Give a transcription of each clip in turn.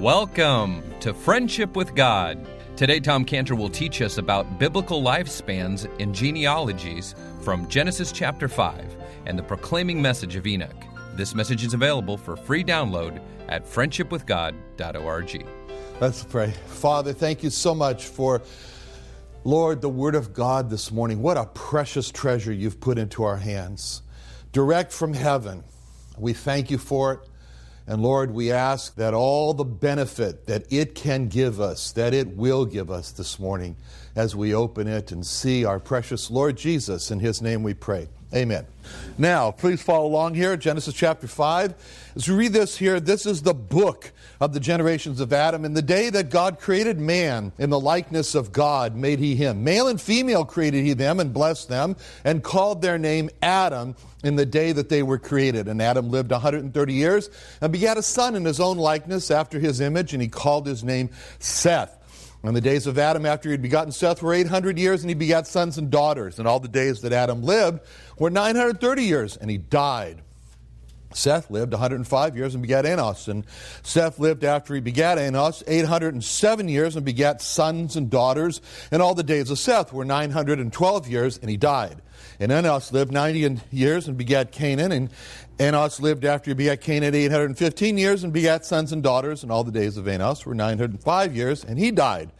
Welcome to Friendship with God. Today, Tom Cantor will teach us about biblical lifespans and genealogies from Genesis chapter 5 and the proclaiming message of Enoch. This message is available for free download at friendshipwithgod.org. Let's pray. Father, thank you so much for, Lord, the Word of God this morning. What a precious treasure you've put into our hands. Direct from heaven. We thank you for it. And Lord, we ask that all the benefit that it can give us, that it will give us this morning as we open it and see our precious Lord Jesus. In his name we pray. Amen. Now, please follow along here, Genesis chapter 5. As we read this here, this is the book of the generations of Adam. In the day that God created man, in the likeness of God made he him. Male and female created he them and blessed them, and called their name Adam in the day that they were created. And Adam lived 130 years and begat a son in his own likeness after his image, and he called his name Seth. And the days of Adam after he had begotten Seth were 800 years, and he begat sons and daughters. And all the days that Adam lived were 930 years, and he died. Seth lived 105 years and begat Enos. And Seth lived after he begat Enos 807 years and begat sons and daughters. And all the days of Seth were 912 years, and he died. And Enos lived 90 years and begat Cainan. And Enos lived after he begat Cainan 815 years and begat sons and daughters. And all the days of Enos were 905 years, and he died.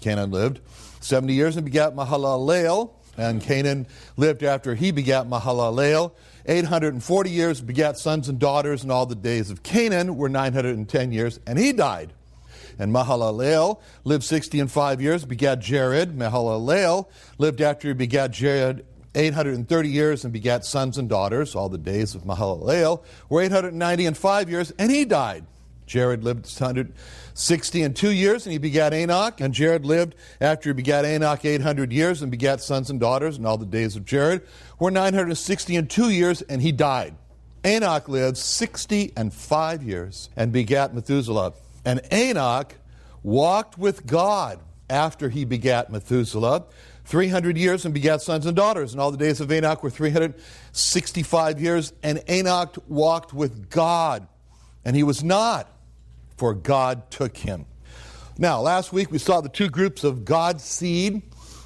Cainan lived 70 years and begat Mahalalel. And Cainan lived after he begat Mahalalel 840 years, begat sons and daughters. And all the days of Cainan were 910 years, and he died. And Mahalalel lived 60 and 5 years, begat Jared. Mahalalel lived after he begat Jared 830 years and begat sons and daughters. All the days of Mahalalel were 890 and 5 years, and he died. Jared lived 160 and 2 years, and he begat Enoch. And Jared lived after he begat Enoch 800 years and begat sons and daughters. And all the days of Jared were 960 and 2 years, and he died. Enoch lived 60 and 5 years and begat Methuselah. And Enoch walked with God after he begat Methuselah. 300 years and begat sons and daughters. And all the days of Enoch were 365 years. And Enoch walked with God. And he was not, for God took him. Now, last week we saw the two groups of God's seed.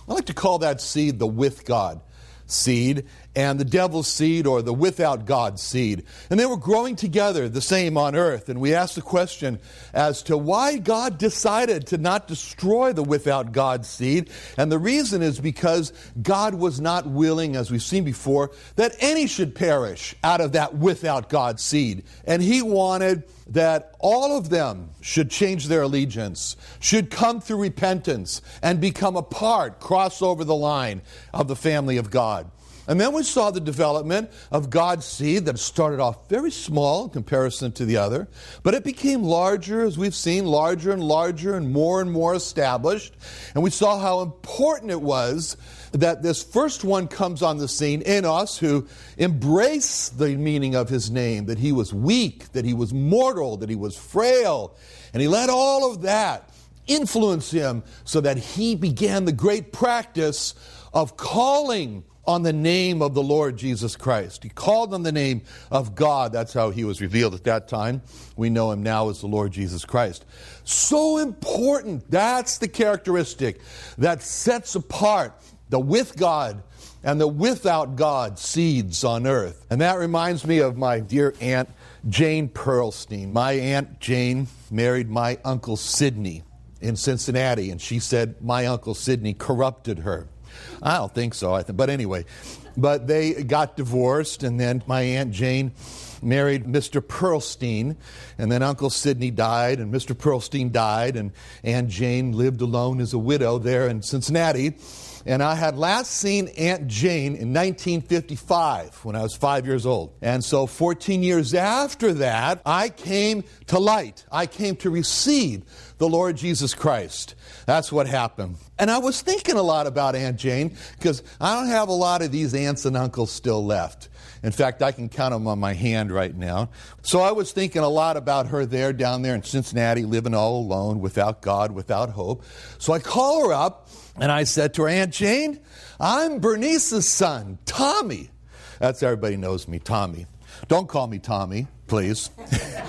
I like to call that seed the with God seed and the devil's seed or the without God seed. And they were growing together the same on earth. And we asked the question as to why God decided to not destroy the without God seed. And the reason is because God was not willing, as we've seen before, that any should perish out of that without God seed. And He wanted that all of them should change their allegiance, should come through repentance, and become a part, cross over the line of the family of God. And then we saw the development of God's seed that started off very small in comparison to the other, but it became larger, as we've seen, larger and larger and more and more established. And we saw how important it was that this first one comes on the scene, in us who embrace the meaning of his name, that he was weak, that he was mortal, that he was frail. And he let all of that influence him so that he began the great practice of calling on the name of the Lord Jesus Christ. He called on the name of God. That's how he was revealed at that time. We know him now as the Lord Jesus Christ. So important. That's the characteristic that sets apart the with God and the without God seeds on earth. And that reminds me of my dear Aunt Jane Pearlstein. My Aunt Jane married my Uncle Sidney in Cincinnati, and she said my Uncle Sidney corrupted her. I don't think so. I think, but anyway, but they got divorced, and then my aunt Jane married Mr. Pearlstein, and then Uncle Sidney died, and Mr. Pearlstein died, and Aunt Jane lived alone as a widow there in Cincinnati. And I had last seen Aunt Jane in 1955 when I was five years old. And so 14 years after that, I came to light. I came to receive the Lord Jesus Christ. That's what happened. And I was thinking a lot about Aunt Jane because I don't have a lot of these aunts and uncles still left. In fact, I can count them on my hand right now. So I was thinking a lot about her there, down there in Cincinnati, living all alone, without God, without hope. So I call her up and I said to her, Aunt Jane, I'm Bernice's son, Tommy. That's everybody knows me, Tommy. Don't call me Tommy, please.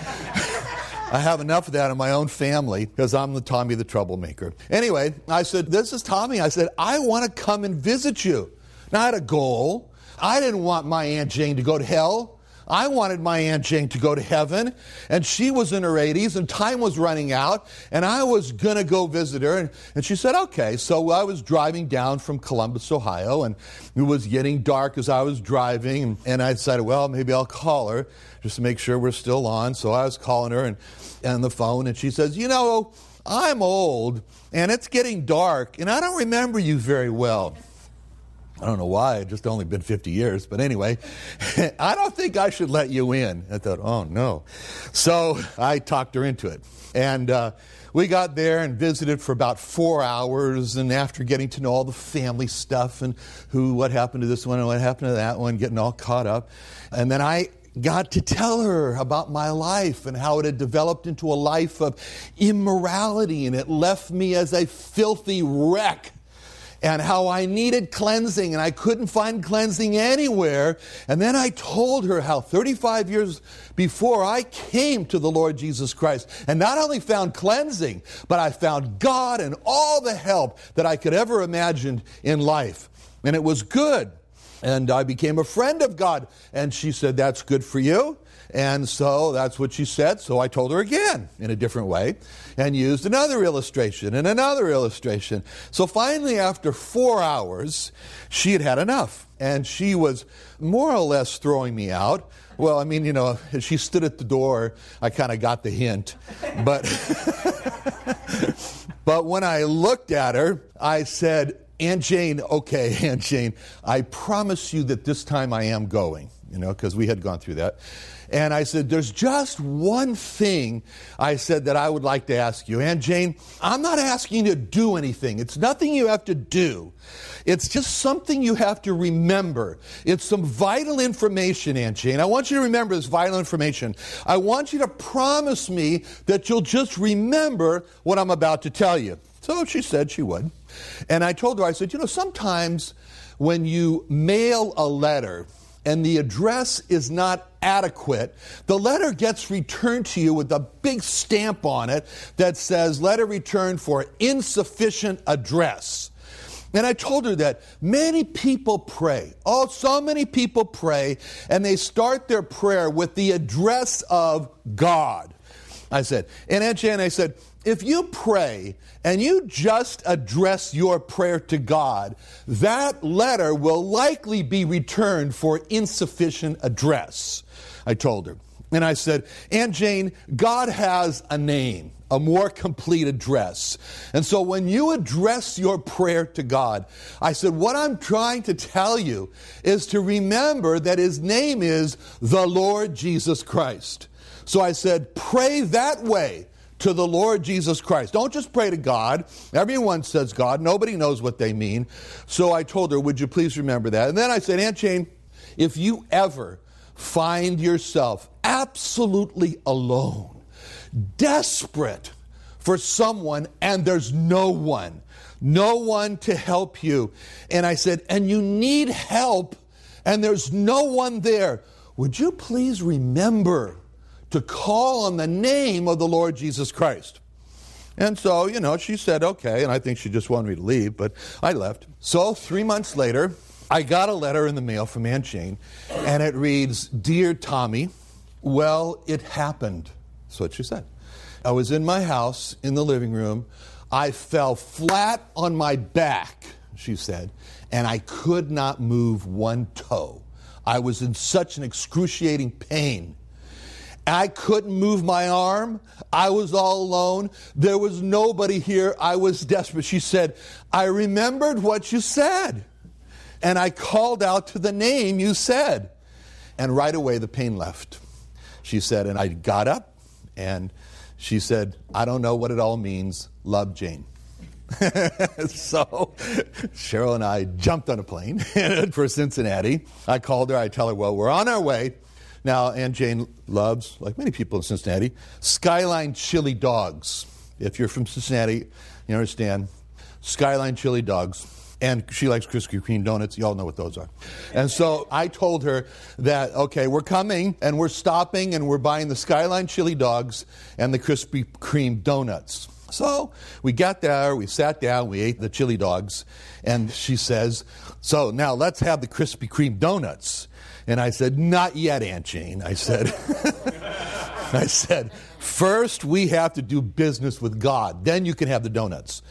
I have enough of that in my own family because I'm the Tommy the troublemaker. Anyway, I said, This is Tommy. I said, I want to come and visit you. Now, I had a goal. I didn't want my Aunt Jane to go to hell. I wanted my Aunt Jane to go to heaven, and she was in her 80s, and time was running out, and I was going to go visit her. And, and she said, okay. So I was driving down from Columbus, Ohio, and it was getting dark as I was driving, and, and I decided, well, maybe I'll call her just to make sure we're still on. So I was calling her and, on the phone, and she says, you know, I'm old, and it's getting dark, and I don't remember you very well. I don't know why, it just only been 50 years, but anyway, I don't think I should let you in. I thought, oh no. So I talked her into it. And uh, we got there and visited for about four hours. And after getting to know all the family stuff and who, what happened to this one and what happened to that one, getting all caught up. And then I got to tell her about my life and how it had developed into a life of immorality and it left me as a filthy wreck and how I needed cleansing and I couldn't find cleansing anywhere. And then I told her how 35 years before I came to the Lord Jesus Christ and not only found cleansing, but I found God and all the help that I could ever imagine in life. And it was good. And I became a friend of God. And she said, That's good for you. And so that's what she said. So I told her again in a different way and used another illustration and another illustration. So finally, after four hours, she had had enough. And she was more or less throwing me out. Well, I mean, you know, she stood at the door. I kind of got the hint. But, but when I looked at her, I said, Aunt Jane, okay, Aunt Jane, I promise you that this time I am going, you know, because we had gone through that. And I said, There's just one thing I said that I would like to ask you. Aunt Jane, I'm not asking you to do anything. It's nothing you have to do. It's just something you have to remember. It's some vital information, Aunt Jane. I want you to remember this vital information. I want you to promise me that you'll just remember what I'm about to tell you. So she said she would. And I told her, I said, you know, sometimes when you mail a letter, and the address is not adequate, the letter gets returned to you with a big stamp on it that says, Letter returned for insufficient address. And I told her that many people pray. Oh, so many people pray, and they start their prayer with the address of God. I said, and Aunt Jan, I said, if you pray and you just address your prayer to God, that letter will likely be returned for insufficient address. I told her. And I said, Aunt Jane, God has a name, a more complete address. And so when you address your prayer to God, I said, what I'm trying to tell you is to remember that His name is the Lord Jesus Christ. So I said, pray that way to the Lord Jesus Christ. Don't just pray to God. Everyone says God. Nobody knows what they mean. So I told her, Would you please remember that? And then I said, Aunt Jane, if you ever find yourself absolutely alone, desperate for someone, and there's no one, no one to help you, and I said, and you need help, and there's no one there, would you please remember? To call on the name of the Lord Jesus Christ. And so, you know, she said, okay, and I think she just wanted me to leave, but I left. So, three months later, I got a letter in the mail from Aunt Jane, and it reads Dear Tommy, well, it happened. That's what she said. I was in my house in the living room. I fell flat on my back, she said, and I could not move one toe. I was in such an excruciating pain. I couldn't move my arm. I was all alone. There was nobody here. I was desperate. She said, I remembered what you said. And I called out to the name you said. And right away the pain left. She said, and I got up and she said, I don't know what it all means. Love Jane. so Cheryl and I jumped on a plane for Cincinnati. I called her. I tell her, well, we're on our way. Now, Aunt Jane loves, like many people in Cincinnati, Skyline chili dogs. If you're from Cincinnati, you understand. Skyline chili dogs. And she likes Krispy Kreme donuts. Y'all know what those are. And so I told her that, okay, we're coming and we're stopping and we're buying the Skyline chili dogs and the Krispy Kreme donuts. So we got there, we sat down, we ate the chili dogs, and she says, So now let's have the Krispy Kreme donuts. And I said, Not yet, Aunt Jane. I said, I said, First, we have to do business with God. Then you can have the donuts.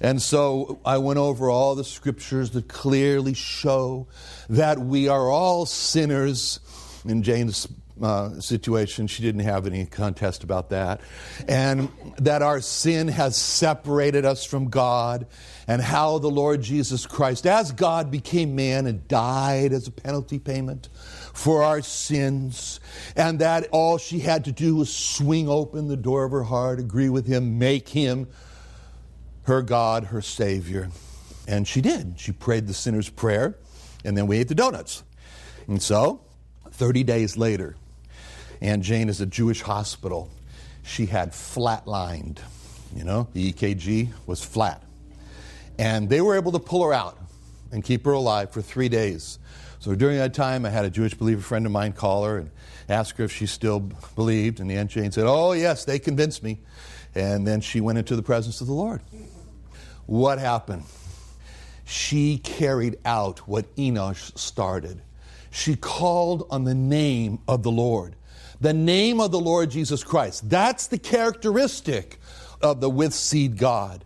And so I went over all the scriptures that clearly show that we are all sinners. In Jane's uh, situation, she didn't have any contest about that. And that our sin has separated us from God, and how the Lord Jesus Christ, as God, became man and died as a penalty payment for our sins, and that all she had to do was swing open the door of her heart, agree with Him, make Him her God, her Savior. And she did. She prayed the sinner's prayer, and then we ate the donuts. And so, 30 days later, Aunt Jane is a Jewish hospital. She had flatlined. You know, the EKG was flat. And they were able to pull her out and keep her alive for three days. So during that time, I had a Jewish believer friend of mine call her and ask her if she still believed. And the Aunt Jane said, Oh, yes, they convinced me. And then she went into the presence of the Lord. What happened? She carried out what Enosh started. She called on the name of the Lord, the name of the Lord Jesus Christ. That's the characteristic of the with seed God.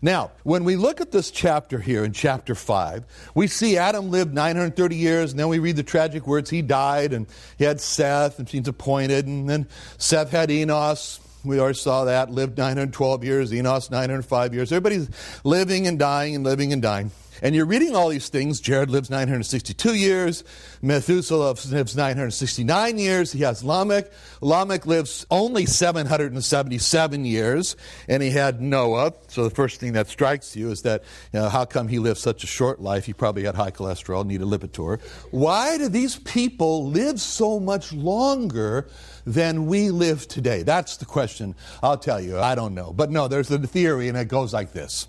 Now, when we look at this chapter here in chapter 5, we see Adam lived 930 years, and then we read the tragic words he died, and he had Seth, and he's appointed, and then Seth had Enos, we already saw that. Lived 912 years. Enos 905 years. Everybody's living and dying and living and dying. And you're reading all these things. Jared lives 962 years. Methuselah lives 969 years. He has Lamech. Lamech lives only 777 years. And he had Noah. So the first thing that strikes you is that, you know, how come he lived such a short life? He probably had high cholesterol, needed Lipitor. Why do these people live so much longer than we live today? That's the question. I'll tell you. I don't know. But no, there's a theory, and it goes like this.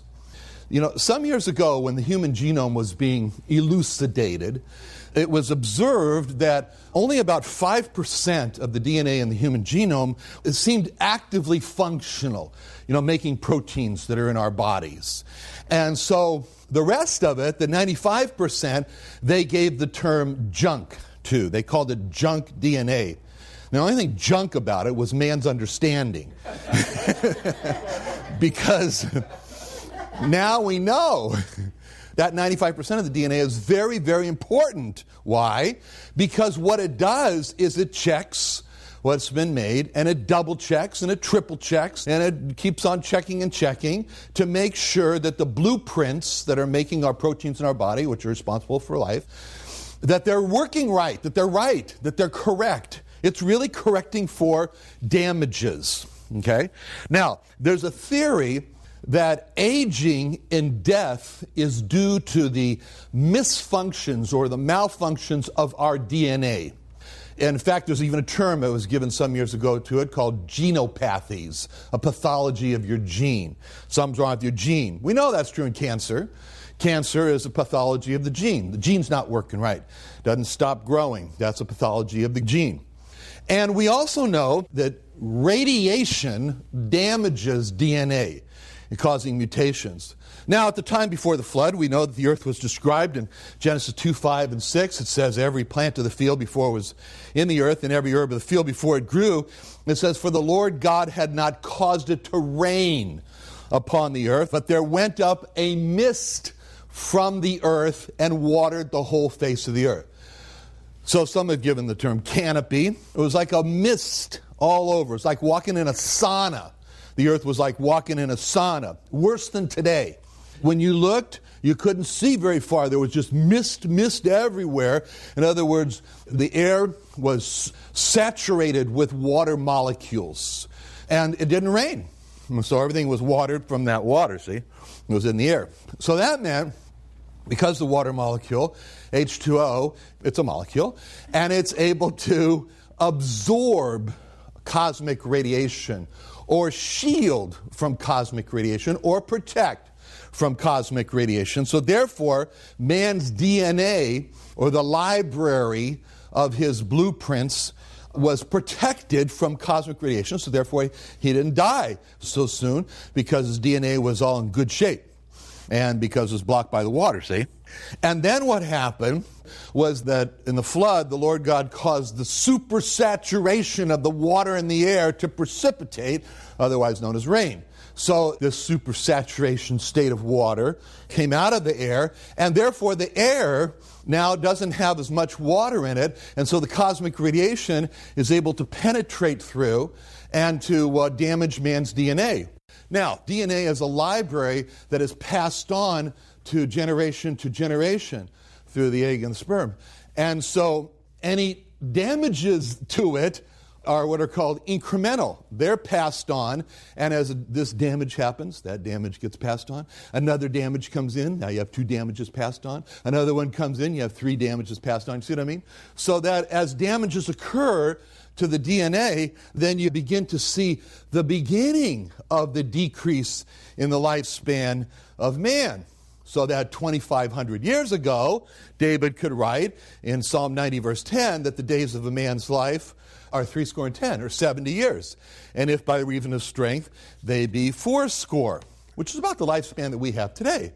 You know, some years ago, when the human genome was being elucidated, it was observed that only about 5% of the DNA in the human genome seemed actively functional, you know, making proteins that are in our bodies. And so the rest of it, the 95%, they gave the term junk to. They called it junk DNA. The only thing junk about it was man's understanding. because now we know that 95% of the DNA is very, very important. Why? Because what it does is it checks what's been made and it double checks and it triple checks and it keeps on checking and checking to make sure that the blueprints that are making our proteins in our body, which are responsible for life, that they're working right, that they're right, that they're correct. It's really correcting for damages. Okay? Now, there's a theory that aging and death is due to the misfunctions or the malfunctions of our DNA. In fact, there's even a term that was given some years ago to it called genopathies, a pathology of your gene. Something's wrong with your gene. We know that's true in cancer. Cancer is a pathology of the gene. The gene's not working right, doesn't stop growing. That's a pathology of the gene. And we also know that radiation damages DNA causing mutations. Now, at the time before the flood, we know that the earth was described in Genesis 2 5 and 6. It says, Every plant of the field before was in the earth, and every herb of the field before it grew. It says, For the Lord God had not caused it to rain upon the earth, but there went up a mist from the earth and watered the whole face of the earth. So some have given the term canopy. It was like a mist all over. It's like walking in a sauna. The earth was like walking in a sauna, worse than today. When you looked, you couldn't see very far. There was just mist, mist everywhere. In other words, the air was saturated with water molecules. And it didn't rain. So everything was watered from that water, see? It was in the air. So that meant, because the water molecule, H2O, it's a molecule, and it's able to absorb cosmic radiation or shield from cosmic radiation or protect from cosmic radiation. So, therefore, man's DNA or the library of his blueprints was protected from cosmic radiation. So, therefore, he didn't die so soon because his DNA was all in good shape and because it was blocked by the water, see? And then what happened was that in the flood, the Lord God caused the supersaturation of the water in the air to precipitate, otherwise known as rain. So, this supersaturation state of water came out of the air, and therefore the air now doesn't have as much water in it, and so the cosmic radiation is able to penetrate through and to uh, damage man's DNA. Now, DNA is a library that is passed on to generation to generation through the egg and sperm. And so any damages to it are what are called incremental. They're passed on, and as this damage happens, that damage gets passed on. Another damage comes in, now you have two damages passed on. Another one comes in, you have three damages passed on. You see what I mean? So that as damages occur, to the DNA, then you begin to see the beginning of the decrease in the lifespan of man. So that 2,500 years ago, David could write in Psalm 90, verse 10, that the days of a man's life are three score and ten, or 70 years. And if by reason of strength they be fourscore, which is about the lifespan that we have today.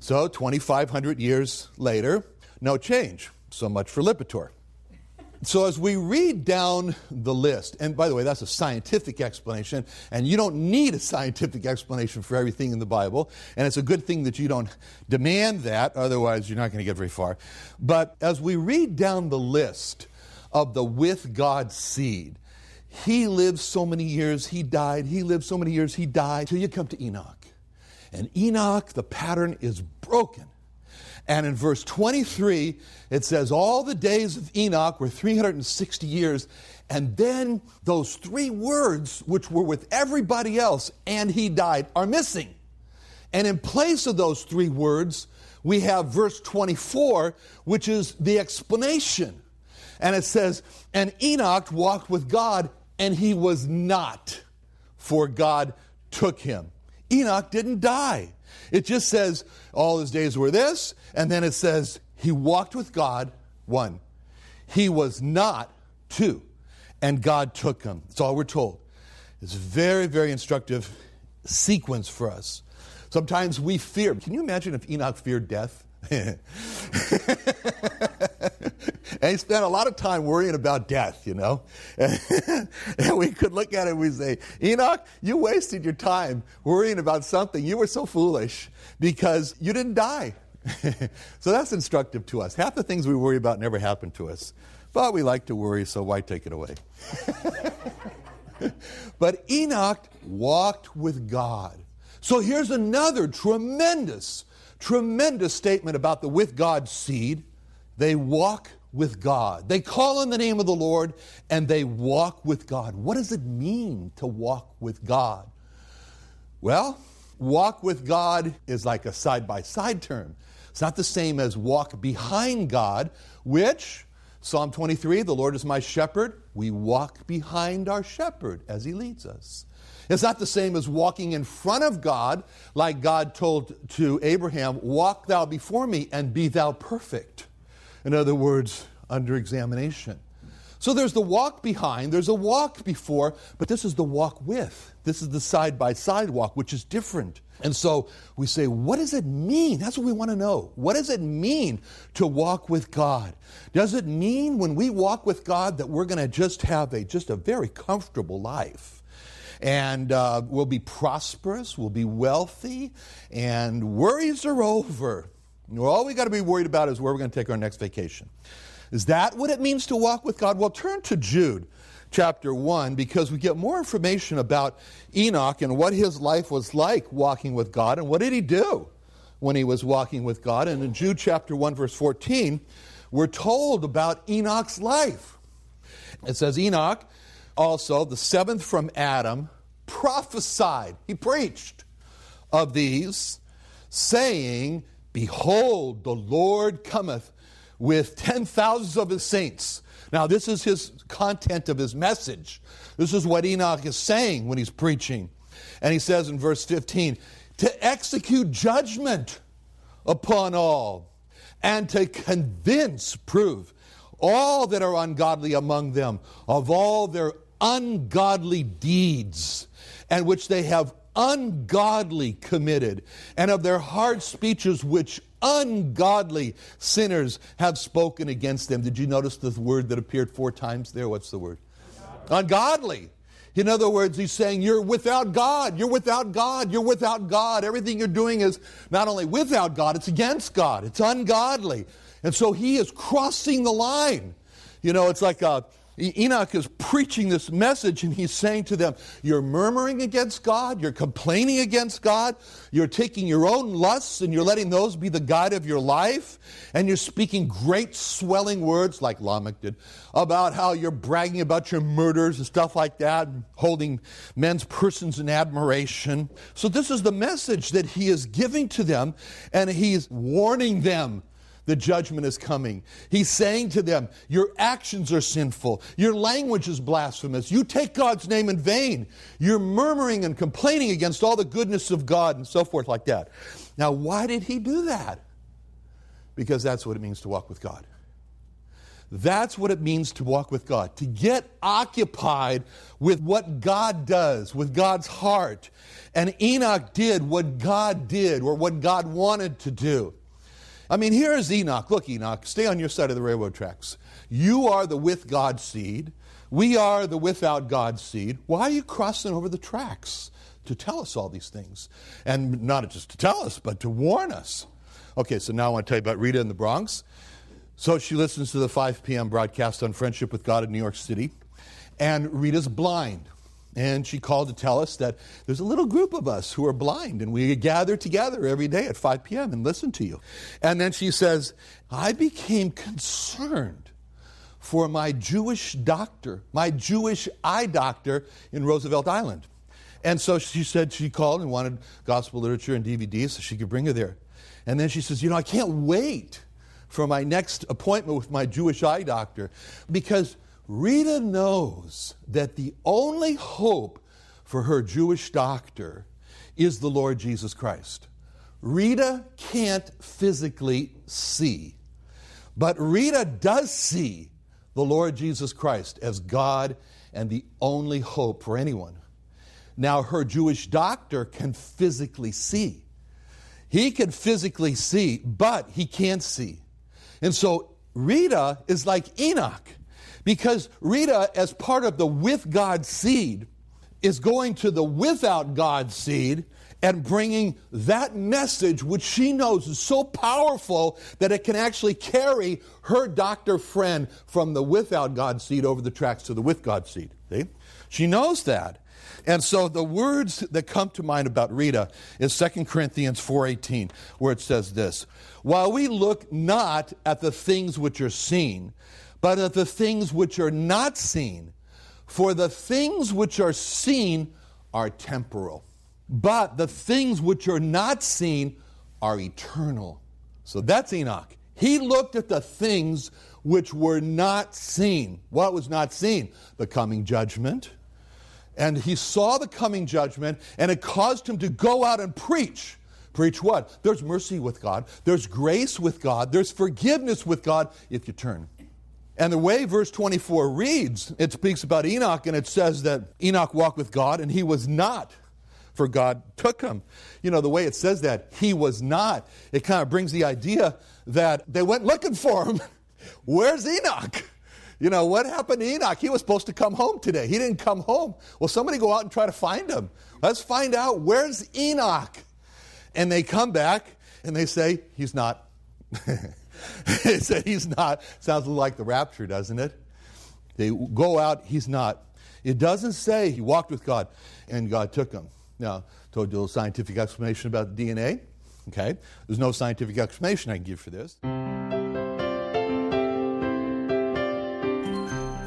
So 2,500 years later, no change. So much for Lipitor. So, as we read down the list, and by the way, that's a scientific explanation, and you don't need a scientific explanation for everything in the Bible, and it's a good thing that you don't demand that, otherwise, you're not going to get very far. But as we read down the list of the with God seed, he lived so many years, he died, he lived so many years, he died, till you come to Enoch. And Enoch, the pattern is broken. And in verse 23, it says, All the days of Enoch were 360 years. And then those three words, which were with everybody else, and he died, are missing. And in place of those three words, we have verse 24, which is the explanation. And it says, And Enoch walked with God, and he was not, for God took him. Enoch didn't die. It just says all his days were this, and then it says he walked with God, one. He was not, two. And God took him. That's all we're told. It's a very, very instructive sequence for us. Sometimes we fear. Can you imagine if Enoch feared death? and he spent a lot of time worrying about death, you know. and we could look at it and we say, Enoch, you wasted your time worrying about something. You were so foolish because you didn't die. so that's instructive to us. Half the things we worry about never happen to us. But we like to worry, so why take it away? but Enoch walked with God. So here's another tremendous tremendous statement about the with God seed. They walk with God. They call on the name of the Lord and they walk with God. What does it mean to walk with God? Well, walk with God is like a side by side term. It's not the same as walk behind God, which Psalm 23 the Lord is my shepherd. We walk behind our shepherd as he leads us. It's not the same as walking in front of God, like God told to Abraham, Walk thou before me and be thou perfect. In other words, under examination. So there's the walk behind, there's a walk before, but this is the walk with. This is the side by side walk, which is different. And so we say, what does it mean? That's what we want to know. What does it mean to walk with God? Does it mean when we walk with God that we're going to just have a just a very comfortable life? and uh, we'll be prosperous, we'll be wealthy, and worries are over. All we got to be worried about is where we're going to take our next vacation. Is that what it means to walk with God? Well, turn to Jude chapter 1 because we get more information about Enoch and what his life was like walking with God and what did he do when he was walking with God. And in Jude chapter 1, verse 14, we're told about Enoch's life. It says, Enoch also, the seventh from Adam, prophesied, he preached of these, saying, Behold, the Lord cometh with ten thousands of his saints. Now, this is his content of his message. This is what Enoch is saying when he's preaching. And he says in verse 15, to execute judgment upon all, and to convince, prove, all that are ungodly among them of all their ungodly deeds, and which they have ungodly committed, and of their hard speeches which ungodly sinners have spoken against them. Did you notice the word that appeared four times there? What's the word? Ungodly. In other words, he's saying, You're without God. You're without God. You're without God. Everything you're doing is not only without God, it's against God. It's ungodly. And so he is crossing the line. You know, it's like a, Enoch is preaching this message and he's saying to them, You're murmuring against God, you're complaining against God, you're taking your own lusts and you're letting those be the guide of your life, and you're speaking great swelling words like Lamech did about how you're bragging about your murders and stuff like that, holding men's persons in admiration. So, this is the message that he is giving to them, and he's warning them the judgment is coming. He's saying to them, Your actions are sinful. Your language is blasphemous. You take God's name in vain. You're murmuring and complaining against all the goodness of God and so forth, like that. Now, why did he do that? Because that's what it means to walk with God. That's what it means to walk with God, to get occupied with what God does, with God's heart. And Enoch did what God did, or what God wanted to do. I mean, here is Enoch. Look, Enoch, stay on your side of the railroad tracks. You are the with God seed. We are the without God seed. Why are you crossing over the tracks? To tell us all these things. And not just to tell us, but to warn us. Okay, so now I want to tell you about Rita in the Bronx. So she listens to the 5 p.m. broadcast on Friendship with God in New York City. And Rita's blind. And she called to tell us that there's a little group of us who are blind, and we gather together every day at 5 p.m. and listen to you. And then she says, I became concerned for my Jewish doctor, my Jewish eye doctor in Roosevelt Island. And so she said she called and wanted gospel literature and DVDs so she could bring her there. And then she says, You know, I can't wait for my next appointment with my Jewish eye doctor because Rita knows that the only hope for her Jewish doctor is the Lord Jesus Christ. Rita can't physically see, but Rita does see the Lord Jesus Christ as God and the only hope for anyone. Now, her Jewish doctor can physically see. He can physically see, but he can't see. And so Rita is like Enoch. Because Rita, as part of the with God seed, is going to the without God seed and bringing that message, which she knows is so powerful that it can actually carry her doctor friend from the without God seed over the tracks to the with God seed. See? She knows that. And so the words that come to mind about Rita is 2 Corinthians 4:18 where it says this, while we look not at the things which are seen, but at the things which are not seen. For the things which are seen are temporal, but the things which are not seen are eternal. So that's Enoch. He looked at the things which were not seen. What was not seen? The coming judgment. And he saw the coming judgment, and it caused him to go out and preach. Preach what? There's mercy with God, there's grace with God, there's forgiveness with God if you turn. And the way verse 24 reads, it speaks about Enoch and it says that Enoch walked with God and he was not, for God took him. You know, the way it says that, he was not, it kind of brings the idea that they went looking for him. Where's Enoch? You know, what happened to Enoch? He was supposed to come home today. He didn't come home. Well, somebody go out and try to find him. Let's find out where's Enoch. And they come back and they say, he's not. he said he's not. Sounds like the rapture, doesn't it? They go out, he's not. It doesn't say he walked with God and God took him. Now, told you a little scientific explanation about the DNA. Okay? There's no scientific explanation I can give for this.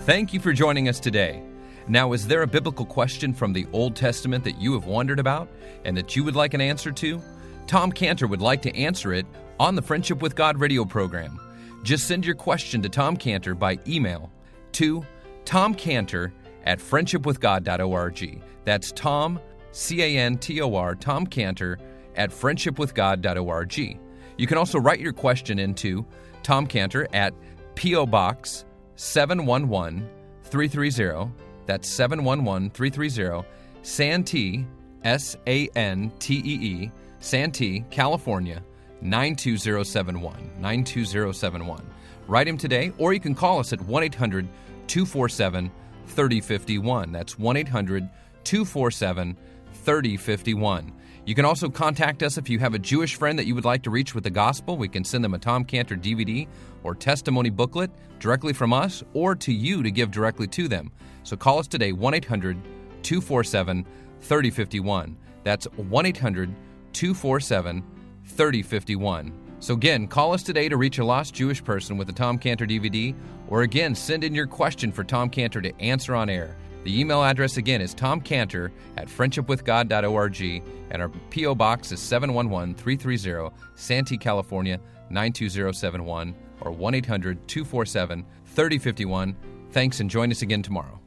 Thank you for joining us today. Now, is there a biblical question from the Old Testament that you have wondered about and that you would like an answer to? Tom Cantor would like to answer it on the Friendship with God radio program. Just send your question to Tom Cantor by email to tomcantor at friendshipwithgod.org. That's Tom, C A N T O R, Tom Cantor at friendshipwithgod.org. You can also write your question into Tom Cantor at P.O. Box 711 330. That's 711 330. Santee, S A N T E E, Santee, California 92071. 92071. Write him today, or you can call us at 1 800 247 3051. That's 1 800 247 3051. You can also contact us if you have a Jewish friend that you would like to reach with the gospel. We can send them a Tom Cantor DVD or testimony booklet directly from us or to you to give directly to them. So call us today, 1 800 247 3051. That's 1 800 247 3051. So again, call us today to reach a lost Jewish person with a Tom Cantor DVD, or again, send in your question for Tom Cantor to answer on air. The email address again is tomcantor at friendshipwithgod.org, and our P.O. Box is 711 330, Santee, California 92071, or 1 800 247 3051. Thanks, and join us again tomorrow.